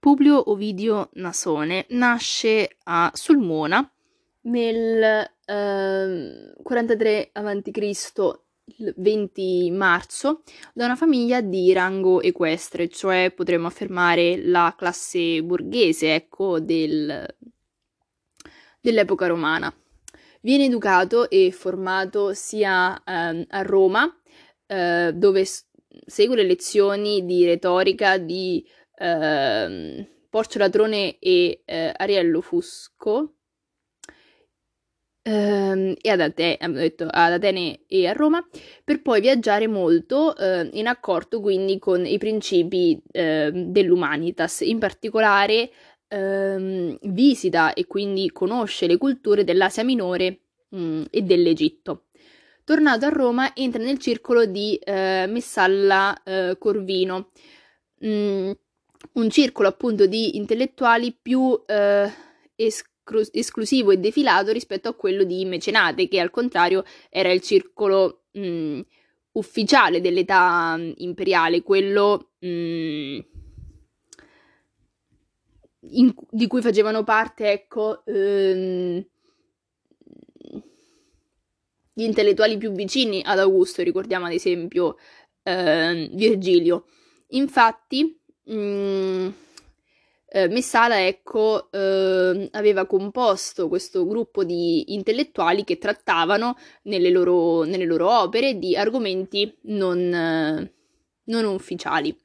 Publio Ovidio Nasone nasce a Sulmona nel eh, 43 a.C., il 20 marzo, da una famiglia di rango equestre, cioè potremmo affermare la classe borghese, ecco, del, dell'epoca romana. Viene educato e formato sia eh, a Roma, eh, dove segue le lezioni di retorica di eh, Porcio Latrone e eh, Ariello Fusco, ehm, e ad, Ate- detto, ad, Atene e a Roma, per poi viaggiare molto eh, in accordo quindi con i principi eh, dell'Humanitas, in particolare ehm, visita e quindi conosce le culture dell'Asia Minore mh, mm, e dell'Egitto. Tornato a Roma entra nel circolo di eh, Messalla eh, Corvino, mm, un circolo appunto di intellettuali più eh, esclu- esclusivo e defilato rispetto a quello di Mecenate, che al contrario era il circolo mh, mm, ufficiale dell'età imperiale, quello mh, in, di cui facevano parte, ecco, ehm, gli intellettuali più vicini ad Augusto, ricordiamo ad esempio ehm, Virgilio. Infatti, mm, eh, Messala, ecco, eh, aveva composto questo gruppo di intellettuali che trattavano nelle loro, nelle loro opere di argomenti non, eh, non ufficiali.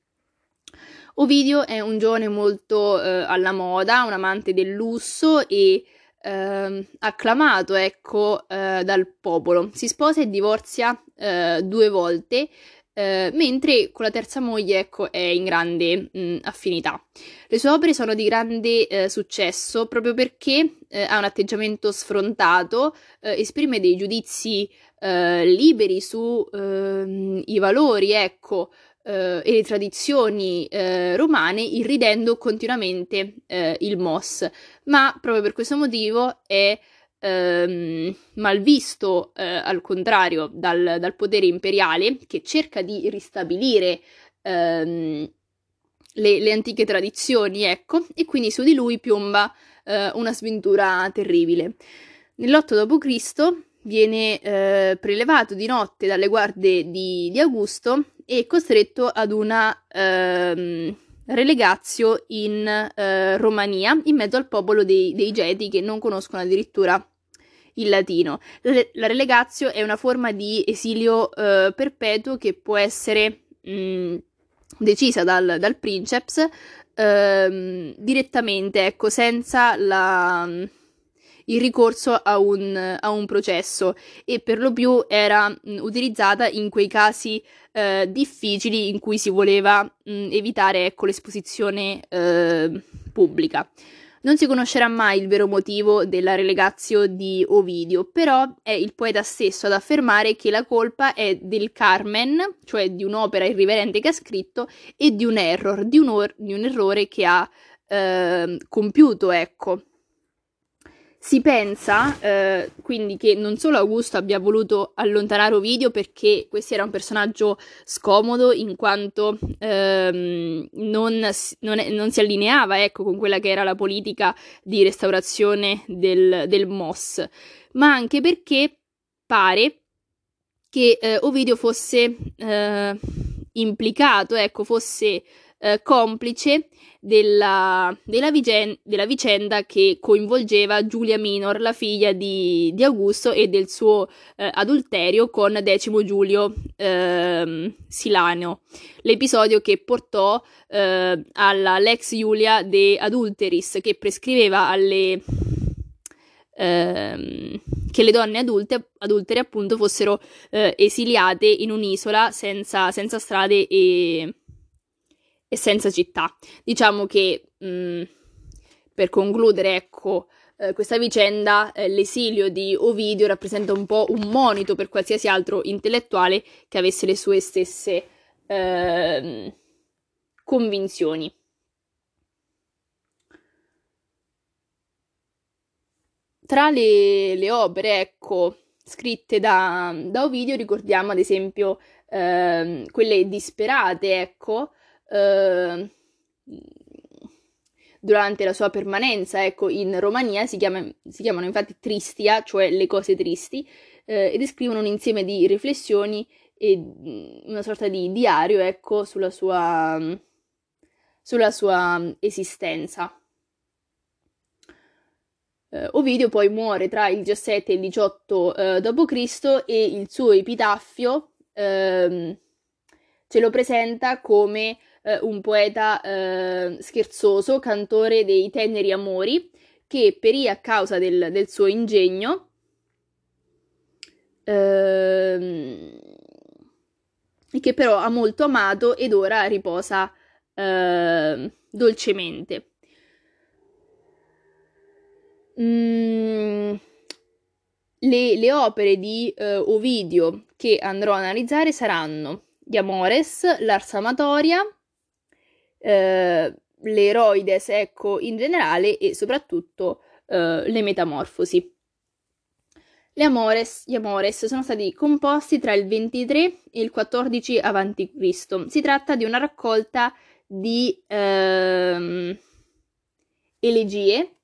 Ovidio è un giovane molto eh, alla moda, un amante del lusso e eh, acclamato, ecco, eh, dal popolo. Si sposa e divorzia eh, due volte, eh, mentre con la terza moglie, ecco, è in grande mh, affinità. Le sue opere sono di grande eh, successo proprio perché ha un atteggiamento sfrontato, esprime dei giudizi liberi sui ehm, valori, ecco, eh, e le tradizioni eh, romane, irridendo continuamente eh, il Mos. Ma proprio per questo motivo è ehm, malvisto, eh, al contrario, dal, dal, potere imperiale che cerca di ristabilire ehm, le, le, antiche tradizioni, ecco, e quindi su di lui piomba eh, una sventura terribile. Nell'8 d.C. viene eh, prelevato di notte dalle guardie di, di Augusto e costretto ad una ehm, relegazio in eh, Romania in mezzo al popolo dei, dei Geti che non conoscono addirittura il latino. La, relegazio è una forma di esilio eh, perpetuo che può essere mh, mm, decisa dal, dal princeps eh, direttamente, ecco, senza la il ricorso a un, a un processo e per lo più era mh, utilizzata in quei casi eh, difficili in cui si voleva mh, evitare ecco, l'esposizione eh, pubblica. Non si conoscerà mai il vero motivo della relegazio di Ovidio, però è il poeta stesso ad affermare che la colpa è del Carmen, cioè di un'opera irriverente che ha scritto, e di un error, di un, or- di un errore che ha eh, compiuto, ecco. Si pensa eh, quindi che non solo Augusto abbia voluto allontanare Ovidio perché questo era un personaggio scomodo in quanto ehm, non, non, è, non, si allineava ecco, con quella che era la politica di restaurazione del, del MOS, ma anche perché pare che eh, Ovidio fosse eh, implicato, ecco, fosse eh, complice della, della, vigen- della, vicenda che coinvolgeva Giulia Minor, la figlia di, di Augusto, e del suo eh, adulterio con Decimo Giulio eh, Silaneo. L'episodio che portò eh, alla Lex Iulia de Adulteris, che prescriveva alle ehm, che le donne adulte, adultere appunto fossero eh, esiliate in un'isola senza, senza strade e, e senza città. Diciamo che mh, mm, per concludere, ecco, eh, questa vicenda, eh, l'esilio di Ovidio rappresenta un po' un monito per qualsiasi altro intellettuale che avesse le sue stesse eh, convinzioni. Tra le, le opere, ecco, scritte da, da, Ovidio, ricordiamo ad esempio ehm, quelle disperate, ecco, Ehm, durante la sua permanenza ecco, in Romania, si, chiama, si chiamano infatti Tristia, cioè le cose tristi, eh, e descrivono un insieme di riflessioni e mm, una sorta di diario ecco, sulla sua, sulla sua esistenza. Uh, Ovidio poi muore tra il 17 e il 18 uh, d.C. e il suo epitaffio uh, ce lo presenta come eh, un poeta scherzoso, cantore dei teneri amori, che perì a causa del, del suo ingegno ehm, che però ha molto amato ed ora riposa dolcemente. Mm, le, le, opere di uh, Ovidio che andrò a analizzare saranno gli Amores, l'Ars Amatoria, uh, l'Eroides, ecco, in generale e soprattutto uh, le Metamorfosi. Le Amores, gli Amores sono stati composti tra il 23 e il 14 a.C. Si tratta di una raccolta di ehm, elegie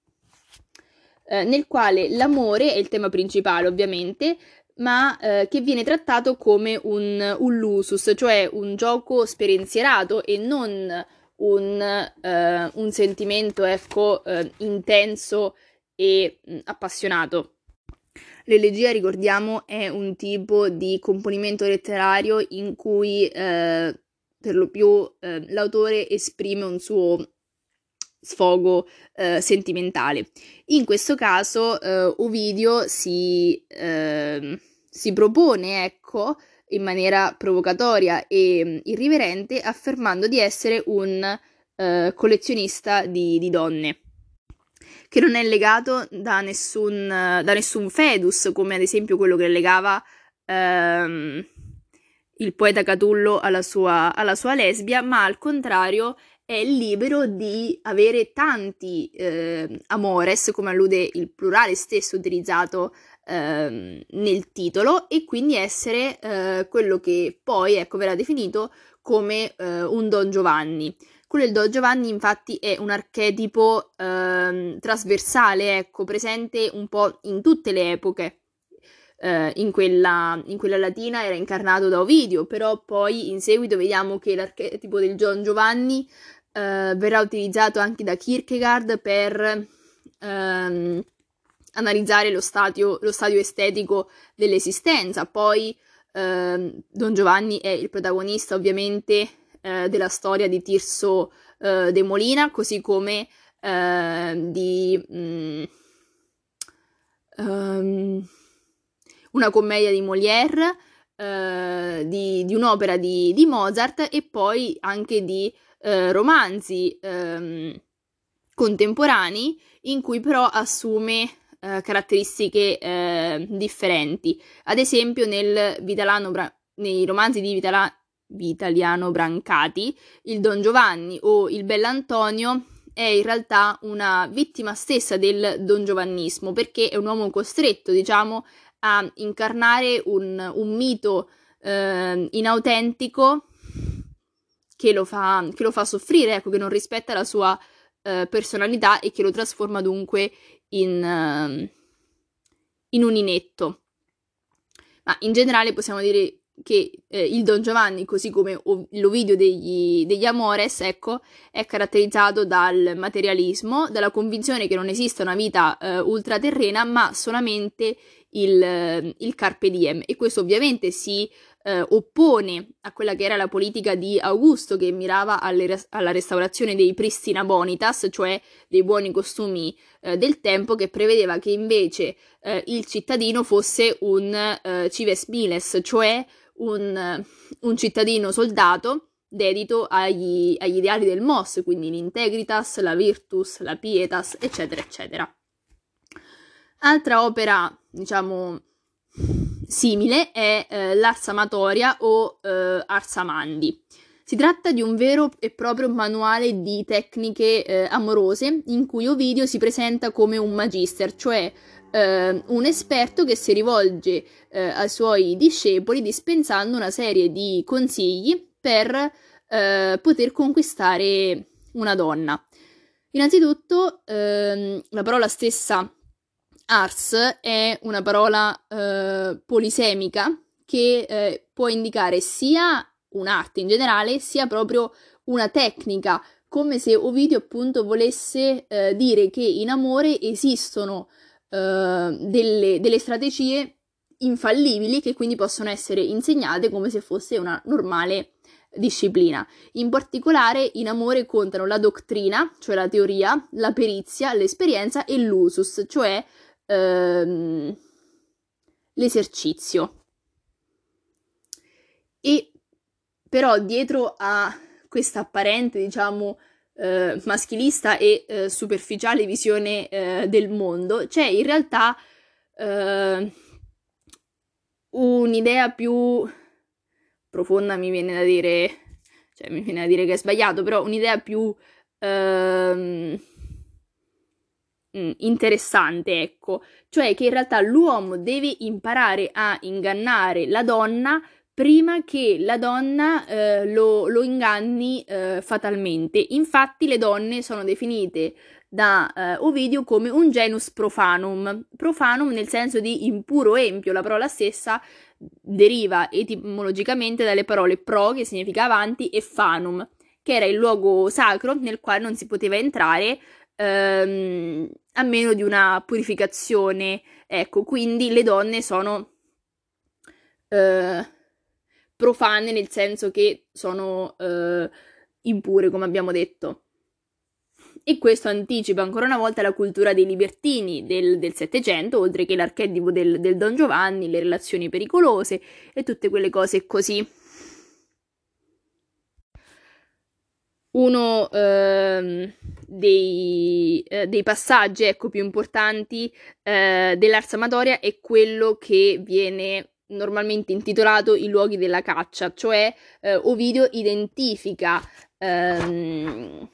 eh, nel quale l'amore è il tema principale, ovviamente, ma eh, che viene trattato come un, un lusus, cioè un gioco spensierato e non un, eh, un sentimento, ecco, eh, intenso e mh, mm, appassionato. L'elegia, ricordiamo, è un tipo di componimento letterario in cui eh, per lo più eh, l'autore esprime un suo sfogo eh, sentimentale. In questo caso eh, Ovidio si, eh, si, propone, ecco, in maniera provocatoria e mm, irriverente, affermando di essere un eh, collezionista di, di, donne, che non è legato da nessun, da nessun fedus, come ad esempio quello che legava ehm, il poeta Catullo alla sua, alla sua lesbia, ma al contrario è libero di avere tanti eh, amores, come allude il plurale stesso utilizzato eh, nel titolo, e quindi essere eh, quello che poi ecco, verrà definito come eh, un Don Giovanni. Quello del Don Giovanni, infatti, è un archetipo ehm, trasversale, ecco, presente un po' in tutte le epoche. Uh, in, quella, in, quella, latina era incarnato da Ovidio, però poi in seguito vediamo che l'archetipo del Don Giovanni eh, verrà utilizzato anche da Kierkegaard per ehm, analizzare lo stadio, lo stadio, estetico dell'esistenza. Poi ehm, Don Giovanni è il protagonista ovviamente eh, della storia di Tirso eh, de Molina, così come ehm, di... Mm, um, una commedia di Molière, eh, di, di, un'opera di, di, Mozart e poi anche di eh, romanzi ehm, contemporanei in cui però assume eh, caratteristiche eh, differenti. Ad esempio nel Bra- nei romanzi di Vitala- Vitaliano Brancati, il Don Giovanni o il Bell'Antonio è in realtà una vittima stessa del Don Giovannismo perché è un uomo costretto, diciamo, a incarnare un, un mito eh, inautentico che lo fa, che lo fa soffrire, ecco, che non rispetta la sua eh, personalità e che lo trasforma dunque in, uh, in un inetto. Ma in generale possiamo dire che eh, il Don Giovanni, così come l'Ovidio degli, degli Amores, ecco, è caratterizzato dal materialismo, dalla convinzione che non esista una vita eh, ultraterrena, ma solamente il, il carpe diem. E questo ovviamente si eh, oppone a quella che era la politica di Augusto che mirava alle, alla restaurazione dei pristina bonitas, cioè dei buoni costumi eh, del tempo, che prevedeva che invece eh, il cittadino fosse un eh, cives miles, cioè un, un cittadino soldato dedito agli, agli, ideali del MOS, quindi l'integritas, la virtus, la pietas, eccetera, eccetera. Altra opera, diciamo, simile è eh, l'Ars Amatoria o eh, Ars Amandi. Si tratta di un vero e proprio manuale di tecniche eh, amorose in cui Ovidio si presenta come un magister, cioè eh, un esperto che si rivolge eh, ai suoi discepoli dispensando una serie di consigli per eh, poter conquistare una donna. Innanzitutto, ehm, la parola stessa ars è una parola eh, polisemica che eh, può indicare sia un'arte in generale, sia proprio una tecnica, come se Ovidio appunto volesse eh, dire che in amore esistono eh, delle, delle strategie infallibili che quindi possono essere insegnate come se fosse una normale disciplina. In particolare in amore contano la dottrina, cioè la teoria, la perizia, l'esperienza e l'usus, cioè ehm, l'esercizio. E però dietro a questa apparente, diciamo, eh, maschilista e eh, superficiale visione eh, del mondo, c'è in realtà eh, un'idea più profonda, mi viene da dire, cioè mi viene da dire che è sbagliato, però un'idea più ehm, interessante, ecco, cioè che in realtà l'uomo deve imparare a ingannare la donna prima che la donna eh, lo, lo, inganni eh, fatalmente. Infatti le donne sono definite da eh, Ovidio come un genus profanum, profanum nel senso di impuro empio, la parola stessa deriva etimologicamente dalle parole pro, che significa avanti, e fanum, che era il luogo sacro nel quale non si poteva entrare ehm, a meno di una purificazione. Ecco, quindi le donne sono eh, profane nel senso che sono eh, impure, come abbiamo detto e questo anticipa ancora una volta la cultura dei libertini del Settecento, oltre che l'archetipo del, del Don Giovanni, le relazioni pericolose e tutte quelle cose così. Uno ehm, dei, eh, dei, passaggi ecco, più importanti eh, dell'Ars Amatoria è quello che viene normalmente intitolato i luoghi della caccia, cioè eh, Ovidio identifica ehm,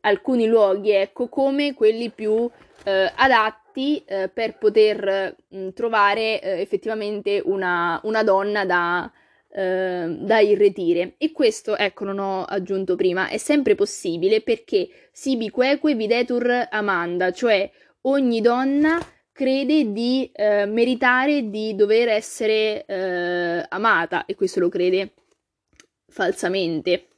alcuni luoghi, ecco, come quelli più eh, adatti eh, per poter mh, mm, trovare eh, effettivamente una, una donna da, eh, da irretire. E questo, ecco, non ho aggiunto prima, è sempre possibile perché sibi queque videtur amanda, cioè ogni donna crede di eh, meritare di dover essere eh, amata e questo lo crede falsamente.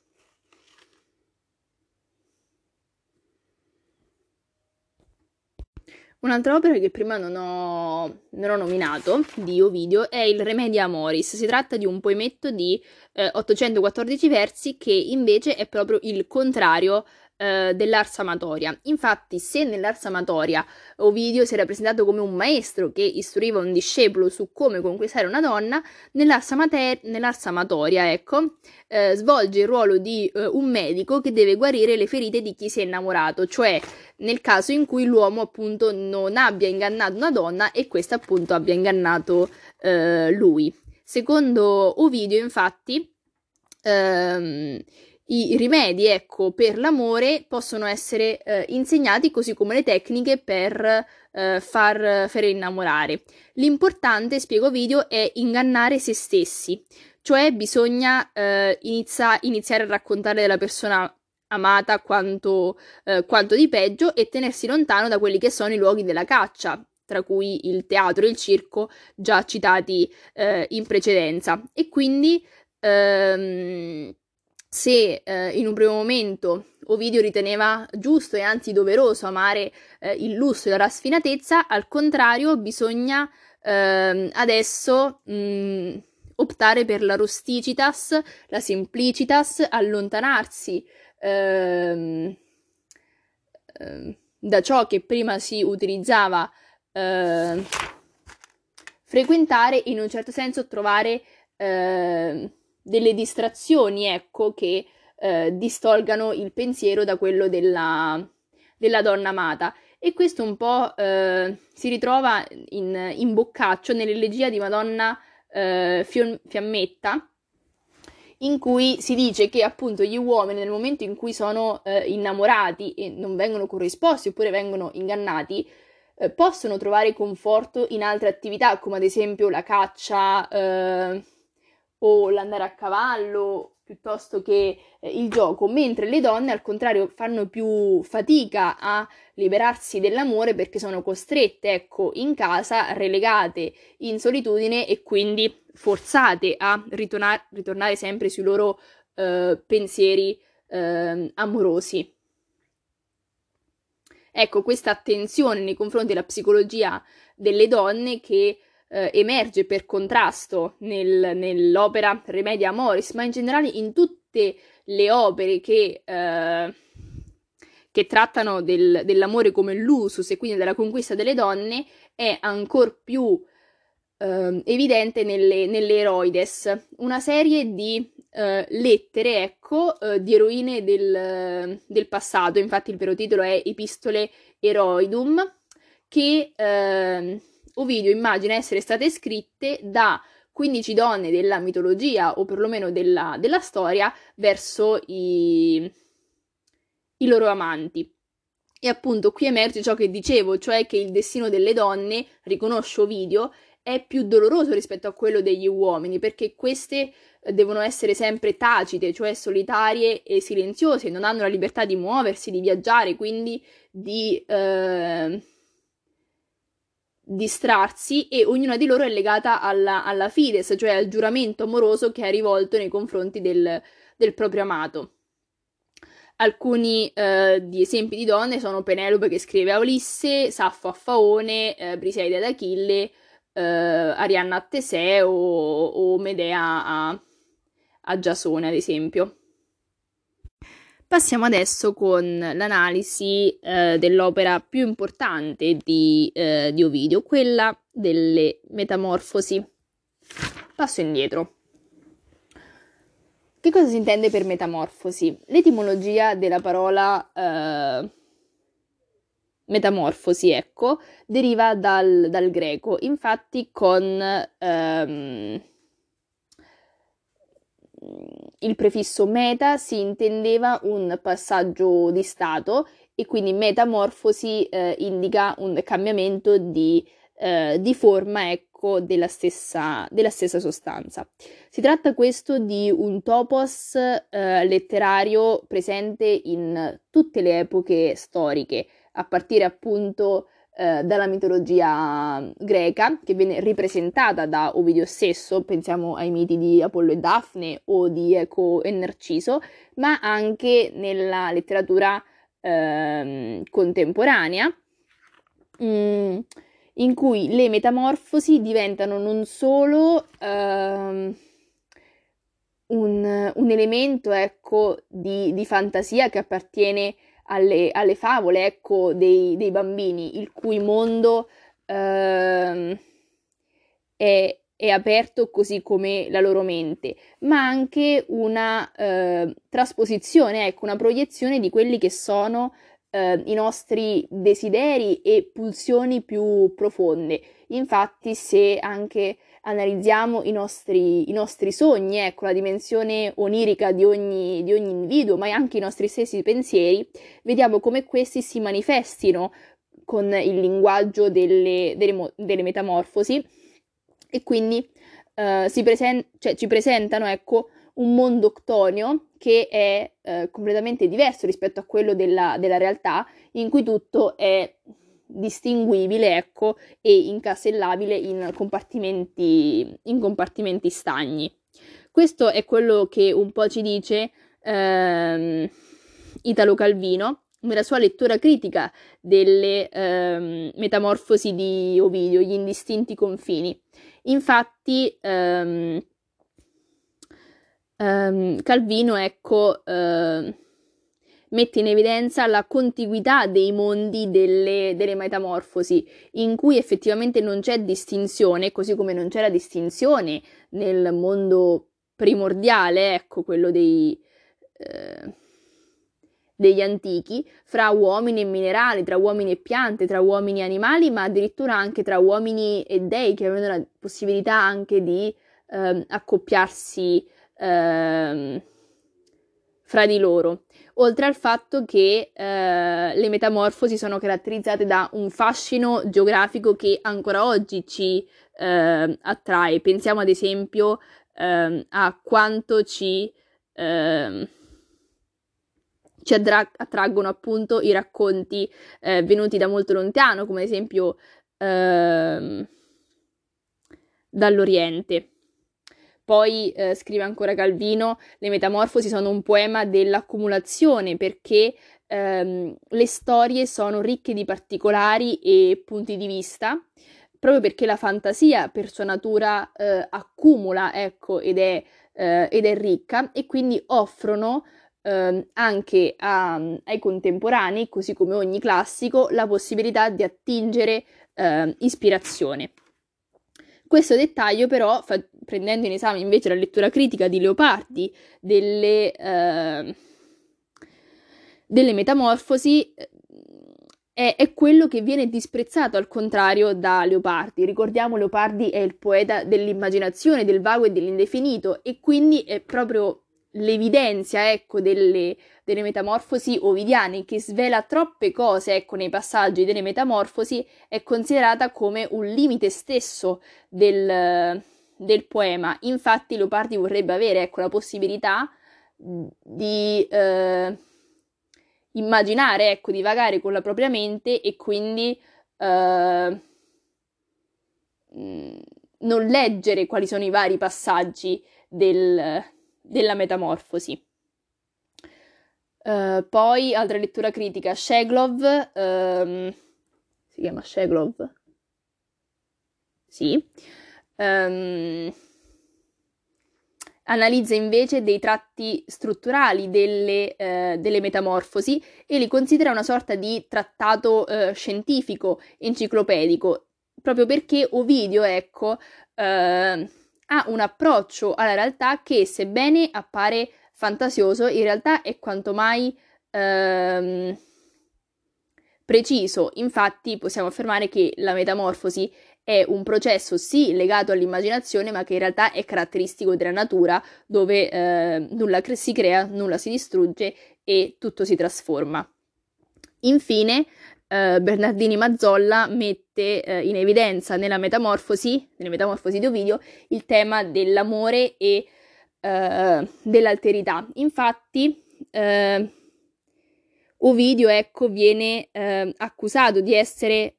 Un'altra opera che prima non ho, non ho, nominato di Ovidio è il Remedia Amoris. Si tratta di un poemetto di eh, 814 versi che invece è proprio il contrario eh, Amatoria. Infatti, se nell'Ars Amatoria Ovidio si era presentato come un maestro che istruiva un discepolo su come conquistare una donna, nell'Ars, Amater- nell'Ars Amatoria, ecco, eh, svolge il ruolo di eh, un medico che deve guarire le ferite di chi si è innamorato, cioè nel caso in cui l'uomo appunto non abbia ingannato una donna e questa appunto abbia ingannato eh, lui. Secondo Ovidio, infatti, ehm, i rimedi, ecco, per l'amore possono essere eh, insegnati così come le tecniche per eh, far, far innamorare. L'importante, spiego video, è ingannare se stessi, cioè bisogna eh, inizia- iniziare a raccontare della persona amata quanto, eh, quanto di peggio e tenersi lontano da quelli che sono i luoghi della caccia, tra cui il teatro e il circo già citati eh, in precedenza. E quindi ehm, se eh, in un primo momento Ovidio riteneva giusto e anzi doveroso amare eh, il lusso e la raffinatezza, al contrario bisogna eh, adesso mh, mm, optare per la rusticitas, la simplicitas, allontanarsi ehm, ehm, da ciò che prima si utilizzava ehm, frequentare, in un certo senso trovare ehm, delle distrazioni, ecco, che eh, distolgano il pensiero da quello della, della donna amata. E questo un po' eh, si ritrova in, in Boccaccio nell'elegia di Madonna eh, Fiammetta, in cui si dice che appunto gli uomini nel momento in cui sono eh, innamorati e non vengono corrisposti oppure vengono ingannati, eh, possono trovare conforto in altre attività come ad esempio la caccia, eh, o l'andare a cavallo piuttosto che eh, il gioco, mentre le donne al contrario fanno più fatica a liberarsi dell'amore perché sono costrette, ecco, in casa, relegate in solitudine e quindi forzate a ritornar- ritornare sempre sui loro eh, pensieri eh, amorosi. Ecco, questa attenzione nei confronti della psicologia delle donne che eh, emerge per contrasto nel, nell'opera Remedia Amoris, ma in generale in tutte le opere che, eh, che trattano del, dell'amore come l'usus e quindi della conquista delle donne, è ancora più eh, evidente nelle, nelle Eroides, una serie di eh, lettere, ecco, eh, di eroine del, del, passato, infatti il vero titolo è Epistole Eroidum, che eh, Ovidio immagina essere state scritte da 15 donne della mitologia o perlomeno della, della storia verso i, i loro amanti. E appunto qui emerge ciò che dicevo, cioè che il destino delle donne, riconosce Ovidio, è più doloroso rispetto a quello degli uomini, perché queste eh, devono essere sempre tacite, cioè solitarie e silenziose, non hanno la libertà di muoversi, di viaggiare, quindi di eh, distrarsi e ognuna di loro è legata alla, alla, fides, cioè al giuramento amoroso che è rivolto nei confronti del, del proprio amato. Alcuni eh, di esempi di donne sono Penelope che scrive a Ulisse, Saffo a Faone, eh, Briseide ad Achille, eh, Arianna a Teseo o, Medea a, a Giasone, ad esempio. Passiamo adesso con l'analisi eh, dell'opera più importante di, eh, di Ovidio, quella delle Metamorfosi. Passo indietro. Che cosa si intende per metamorfosi? L'etimologia della parola eh, metamorfosi, ecco, deriva dal, dal greco. Infatti con ehm, il prefisso meta si intendeva un passaggio di stato e quindi metamorfosi eh, indica un cambiamento di, eh, di forma ecco, della, stessa, della stessa sostanza. Si tratta questo di un topos eh, letterario presente in tutte le epoche storiche, a partire appunto eh, dalla mitologia greca, che viene ripresentata da Ovidio stesso, pensiamo ai miti di Apollo e Daphne o di Eco e Narciso, ma anche nella letteratura eh, contemporanea, mh, mm, in cui le metamorfosi diventano non solo eh, un, un, elemento ecco, di, di fantasia che appartiene alle, alle favole, ecco, dei, dei, bambini, il cui mondo eh, è, è, aperto così come la loro mente, ma anche una eh, trasposizione, ecco, una proiezione di quelli che sono eh, i nostri desideri e pulsioni più profonde. Infatti, se anche analizziamo i nostri, i nostri sogni, ecco la dimensione onirica di ogni, di ogni individuo, ma anche i nostri stessi pensieri, vediamo come questi si manifestino con il linguaggio delle, delle, delle metamorfosi. E quindi uh, presen- cioè, ci presentano ecco, un mondo octonio che è uh, completamente diverso rispetto a quello della, della realtà, in cui tutto è distinguibile, ecco, e incasellabile in compartimenti, in compartimenti stagni. Questo è quello che un po' ci dice ehm, Italo Calvino nella sua lettura critica delle ehm, metamorfosi di Ovidio, gli indistinti confini. Infatti, ehm, ehm Calvino, ecco, eh, mette in evidenza la contiguità dei mondi delle, delle, metamorfosi, in cui effettivamente non c'è distinzione, così come non c'è la distinzione nel mondo primordiale, ecco quello dei, eh, degli antichi, fra uomini e minerali, tra uomini e piante, tra uomini e animali, ma addirittura anche tra uomini e dei che avevano la possibilità anche di eh, accoppiarsi eh, fra di loro oltre al fatto che eh, le metamorfosi sono caratterizzate da un fascino geografico che ancora oggi ci eh, attrae. Pensiamo ad esempio eh, a quanto ci eh, ci attra- attraggono appunto i racconti eh, venuti da molto lontano, come ad esempio eh, dall'Oriente. Poi eh, scrive ancora Calvino, le metamorfosi sono un poema dell'accumulazione perché ehm, le storie sono ricche di particolari e punti di vista, proprio perché la fantasia per sua natura eh, accumula, ecco, ed è, eh, ed è, ricca e quindi offrono eh, anche a, ai contemporanei, così come ogni classico, la possibilità di attingere ehm, ispirazione. Questo dettaglio però, fa, prendendo in esame invece la lettura critica di Leopardi delle, eh, delle metamorfosi, è, è, quello che viene disprezzato al contrario da Leopardi. Ricordiamo Leopardi è il poeta dell'immaginazione, del vago e dell'indefinito e quindi è proprio l'evidenza, ecco, delle, delle, metamorfosi ovidiane che svela troppe cose, ecco, nei passaggi delle metamorfosi, è considerata come un limite stesso del, del poema. Infatti Leopardi vorrebbe avere, ecco, la possibilità di eh, immaginare, ecco, di vagare con la propria mente e quindi eh, non leggere quali sono i vari passaggi del, della metamorfosi. Uh, poi, altra lettura critica, Sheglov, um, si chiama Sheglov? Sì. Um, analizza invece dei tratti strutturali delle, uh, delle, metamorfosi e li considera una sorta di trattato uh, scientifico, enciclopedico, proprio perché Ovidio, ecco, ha un approccio alla realtà che, sebbene appare fantasioso, in realtà è quanto mai ehm, preciso. Infatti, possiamo affermare che la metamorfosi è un processo sì legato all'immaginazione, ma che in realtà è caratteristico della natura, dove eh, nulla si crea, nulla si distrugge e tutto si trasforma. Infine, eh, Bernardini Mazzolla mette eh, in evidenza nella metamorfosi, nelle metamorfosi di Ovidio, il tema dell'amore e eh, dell'alterità. Infatti, eh, Ovidio, ecco, viene eh, accusato di essere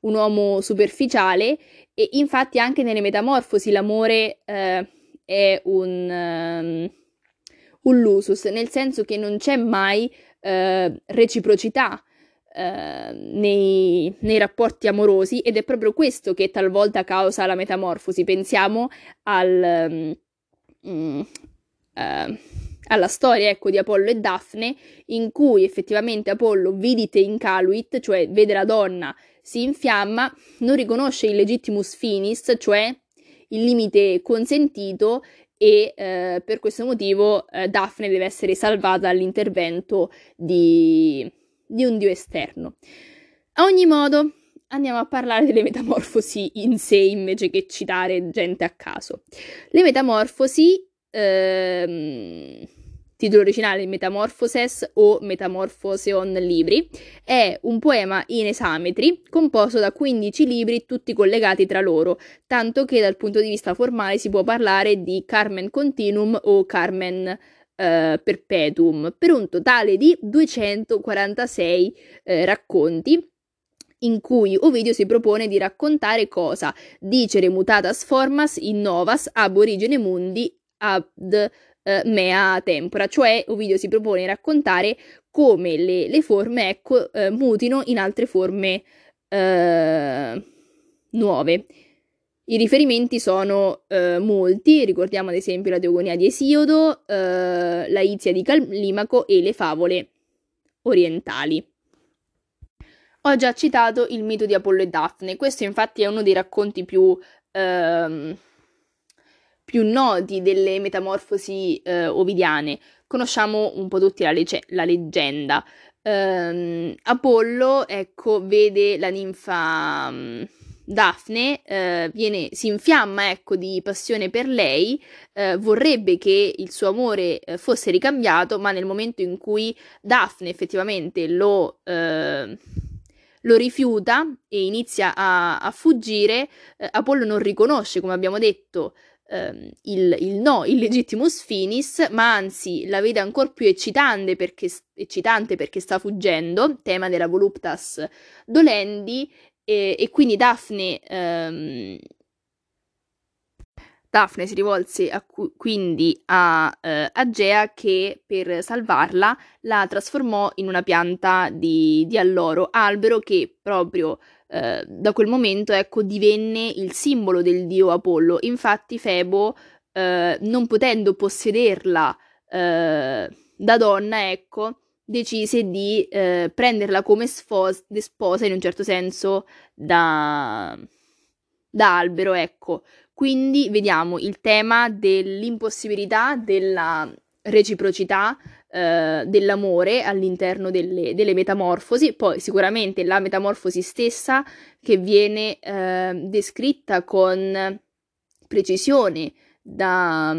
un uomo superficiale e infatti anche nelle metamorfosi l'amore è un, um, un lusus, nel senso che non c'è mai eh, reciprocità eh, nei, nei, rapporti amorosi ed è proprio questo che talvolta causa la metamorfosi. Pensiamo al, um, uh, alla storia ecco, di Apollo e Daphne, in cui effettivamente Apollo vidite incaluit, cioè vede la donna, si infiamma, non riconosce il legittimus finis, cioè il limite consentito e eh, per questo motivo eh, Daphne deve essere salvata dall'intervento di, di un dio esterno. A ogni modo, andiamo a parlare delle metamorfosi in sé invece che citare gente a caso. Le metamorfosi, ehm, titolo originale Metamorphoses o Metamorphoseon libri, è un poema in esametri composto da 15 libri tutti collegati tra loro, tanto che dal punto di vista formale si può parlare di Carmen Continuum o Carmen eh, Perpetuum, per un totale di 246 eh, racconti in cui Ovidio si propone di raccontare cosa? Dicere mutatas formas in novas ab origine mundi ad eh, mea tempora, cioè Ovidio si propone di raccontare come le, le forme ecco, eh, mutino in altre forme eh, nuove. I riferimenti sono eh, molti, ricordiamo ad esempio la Teogonia di Esiodo, eh, la Izia di Callimaco e le favole orientali. Ho già citato il mito di Apollo e Daphne, questo infatti è uno dei racconti più, ehm, più noti delle metamorfosi eh, ovidiane. Conosciamo un po' tutti la, lege- la leggenda. Ehm, Apollo, ecco, vede la ninfa... Um, Daphne eh, viene, si infiamma ecco, di passione per lei, eh, vorrebbe che il suo amore eh, fosse ricambiato, ma nel momento in cui Daphne effettivamente lo, eh, lo rifiuta e inizia a, a fuggire, eh, Apollo non riconosce, come abbiamo detto, ehm, il, il, no illegittimus finis, ma anzi la vede ancora più eccitante perché, eccitante perché sta fuggendo, tema della voluptas dolendi, e, e quindi Daphne ehm, Daphne si rivolse a, quindi a eh, Agea che per salvarla la trasformò in una pianta di, di alloro, albero che proprio eh, da quel momento ecco, divenne il simbolo del dio Apollo. Infatti Febo, eh, non potendo possederla eh, da donna, ecco, decise di eh, prenderla come sfos- sposa in un certo senso da, da albero, ecco. Quindi vediamo il tema dell'impossibilità della reciprocità eh, dell'amore all'interno delle, delle, metamorfosi, poi sicuramente la metamorfosi stessa che viene eh, descritta con precisione da,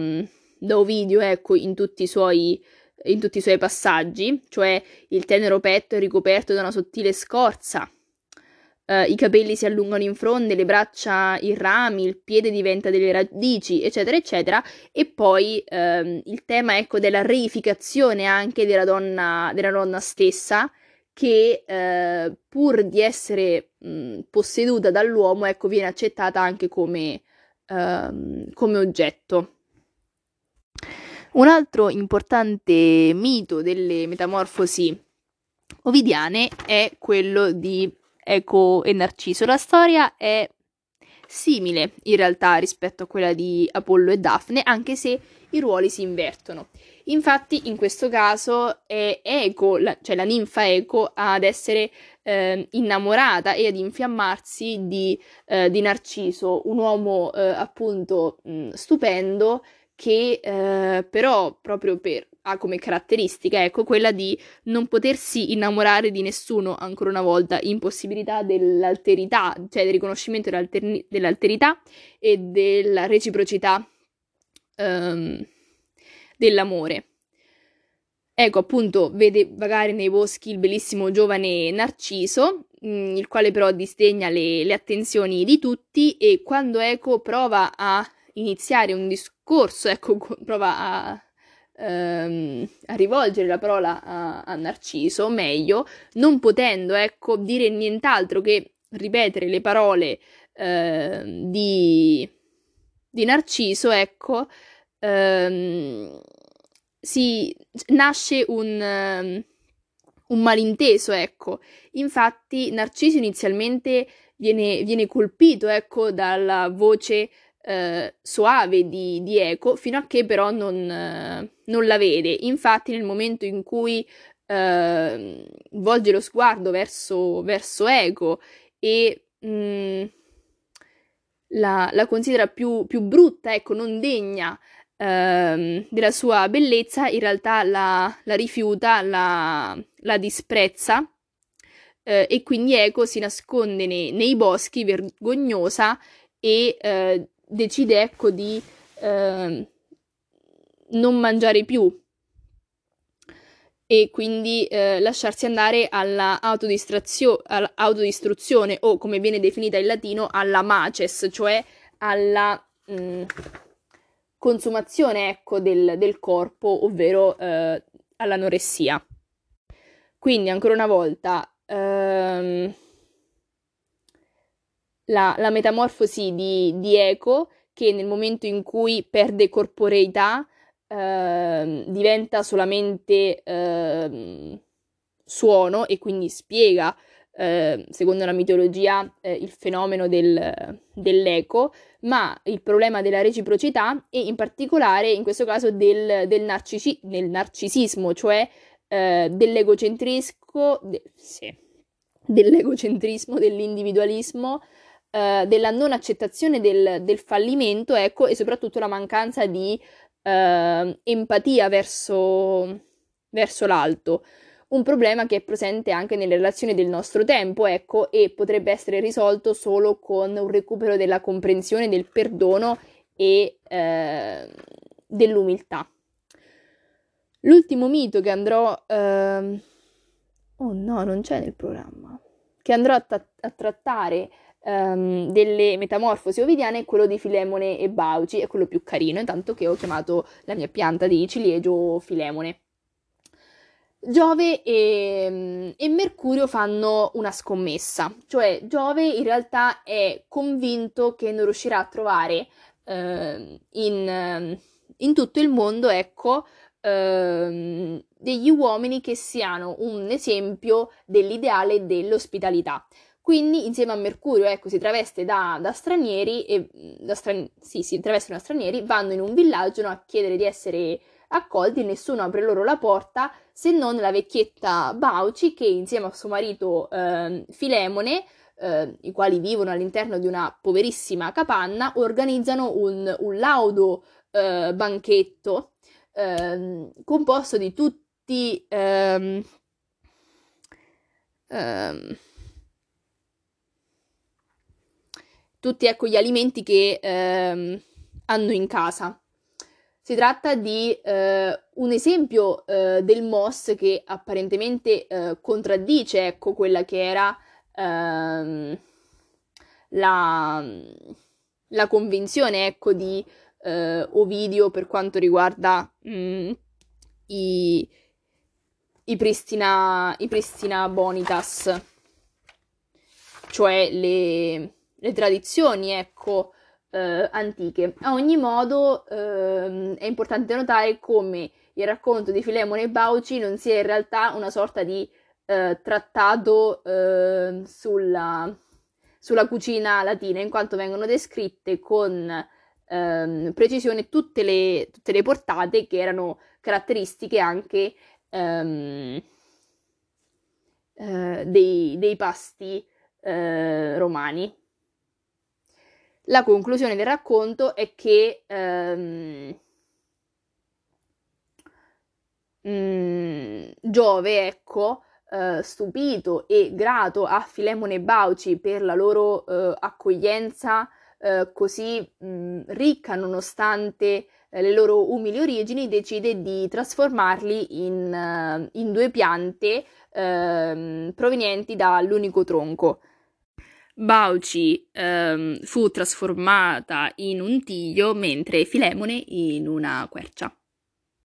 da Ovidio, ecco, in tutti i suoi in tutti i suoi passaggi, cioè il tenero petto è ricoperto da una sottile scorza, Uh, i capelli si allungano in fronde, le braccia in rami, il piede diventa delle radici, eccetera, eccetera. E poi uh, il tema, ecco, della reificazione anche della donna, della donna stessa, che uh, pur di essere mh, posseduta dall'uomo, ecco, viene accettata anche come, ehm, come oggetto. Un altro importante mito delle metamorfosi ovidiane è quello di Eco e Narciso. La storia è simile in realtà rispetto a quella di Apollo e Daphne, anche se i ruoli si invertono. Infatti, in questo caso è Eco, la, cioè la ninfa Eco, ad essere eh, innamorata e ad infiammarsi di, eh, di Narciso, un uomo eh, appunto mh, stupendo che eh, però proprio per ha come caratteristica, ecco, quella di non potersi innamorare di nessuno, ancora una volta, impossibilità dell'alterità, cioè del riconoscimento dell'alterità e della reciprocità um, dell'amore. Ecco, appunto, vede vagare nei boschi il bellissimo giovane Narciso, mm, il quale però disdegna le, le attenzioni di tutti e quando Eco prova a iniziare un discorso, ecco, prova a ehm, a rivolgere la parola a, a Narciso, meglio, non potendo, ecco, dire nient'altro che ripetere le parole eh, di, di, Narciso, ecco, ehm, si, nasce un, un, malinteso, ecco. Infatti Narciso inizialmente viene, viene colpito, ecco, dalla voce eh, soave di, di, Eco fino a che però non, eh, non, la vede. Infatti nel momento in cui eh, volge lo sguardo verso, verso Eco e mh, mm, la, la, considera più, più, brutta, ecco, non degna ehm, della sua bellezza, in realtà la, la rifiuta, la, la disprezza. Uh, e quindi Eco si nasconde nei, nei boschi vergognosa e uh, decide ecco di eh, non mangiare più e quindi eh, lasciarsi andare alla autodistruzione o come viene definita in latino alla maces, cioè alla mh, mm, consumazione ecco, del, del corpo, ovvero eh, all'anoressia. Quindi ancora una volta ehm, la, la metamorfosi di, di, Eco che nel momento in cui perde corporeità eh, diventa solamente eh, suono e quindi spiega, eh, secondo la mitologia, eh, il fenomeno del, dell'eco, ma il problema della reciprocità e in particolare in questo caso del, del, narcisi- del narcisismo, cioè eh, dell'egocentrismo, de- sì, dell'egocentrismo, dell'individualismo eh, della non accettazione del, del, fallimento, ecco, e soprattutto la mancanza di eh, empatia verso, verso l'alto. Un problema che è presente anche nelle relazioni del nostro tempo, ecco, e potrebbe essere risolto solo con un recupero della comprensione, del perdono e eh, dell'umiltà. L'ultimo mito che andrò... Uh... Oh no, non c'è nel programma. Che andrò a, t- a trattare um, delle metamorfosi ovidiane è quello di Filemone e Bauci, è quello più carino, intanto che ho chiamato la mia pianta di ciliegio Filemone. Giove e, e, Mercurio fanno una scommessa, cioè Giove in realtà è convinto che non riuscirà a trovare eh, in, in, tutto il mondo, ecco, eh, degli uomini che siano un esempio dell'ideale dell'ospitalità. Quindi insieme a Mercurio, ecco, si traveste da, da stranieri e da strani- sì, si travestono da stranieri, vanno in un villaggio no, a chiedere di essere accolti, nessuno apre loro la porta se non la vecchietta Bauci che insieme a suo marito eh, Filemone, eh, i quali vivono all'interno di una poverissima capanna, organizzano un, un laudo eh, banchetto ehm, composto di tutti ehm, ehm, tutti ecco, gli alimenti che ehm, hanno in casa. Si tratta di eh, un esempio eh, del MOS che apparentemente eh, contraddice ecco, quella che era ehm, la, la, convinzione ecco, di eh, Ovidio per quanto riguarda mh, mm, i, i, Pristina, i Pristina Bonitas, cioè le, le tradizioni ecco, eh, antiche. A ogni modo ehm, è importante notare come il racconto di Filemone e Bauci non sia in realtà una sorta di eh, trattato eh, sulla, sulla, cucina latina, in quanto vengono descritte con ehm, precisione tutte le, tutte le, portate che erano caratteristiche anche ehm, eh, dei, dei, pasti eh, romani la conclusione del racconto è che ehm, mh, mm, Giove, ecco, eh, stupito e grato a Filemone e Bauci per la loro eh, accoglienza eh, così mh, mm, ricca nonostante eh, le loro umili origini, decide di trasformarli in, eh, in due piante ehm, provenienti dall'unico tronco. Bauci ehm, fu trasformata in un tiglio mentre Filemone in una quercia.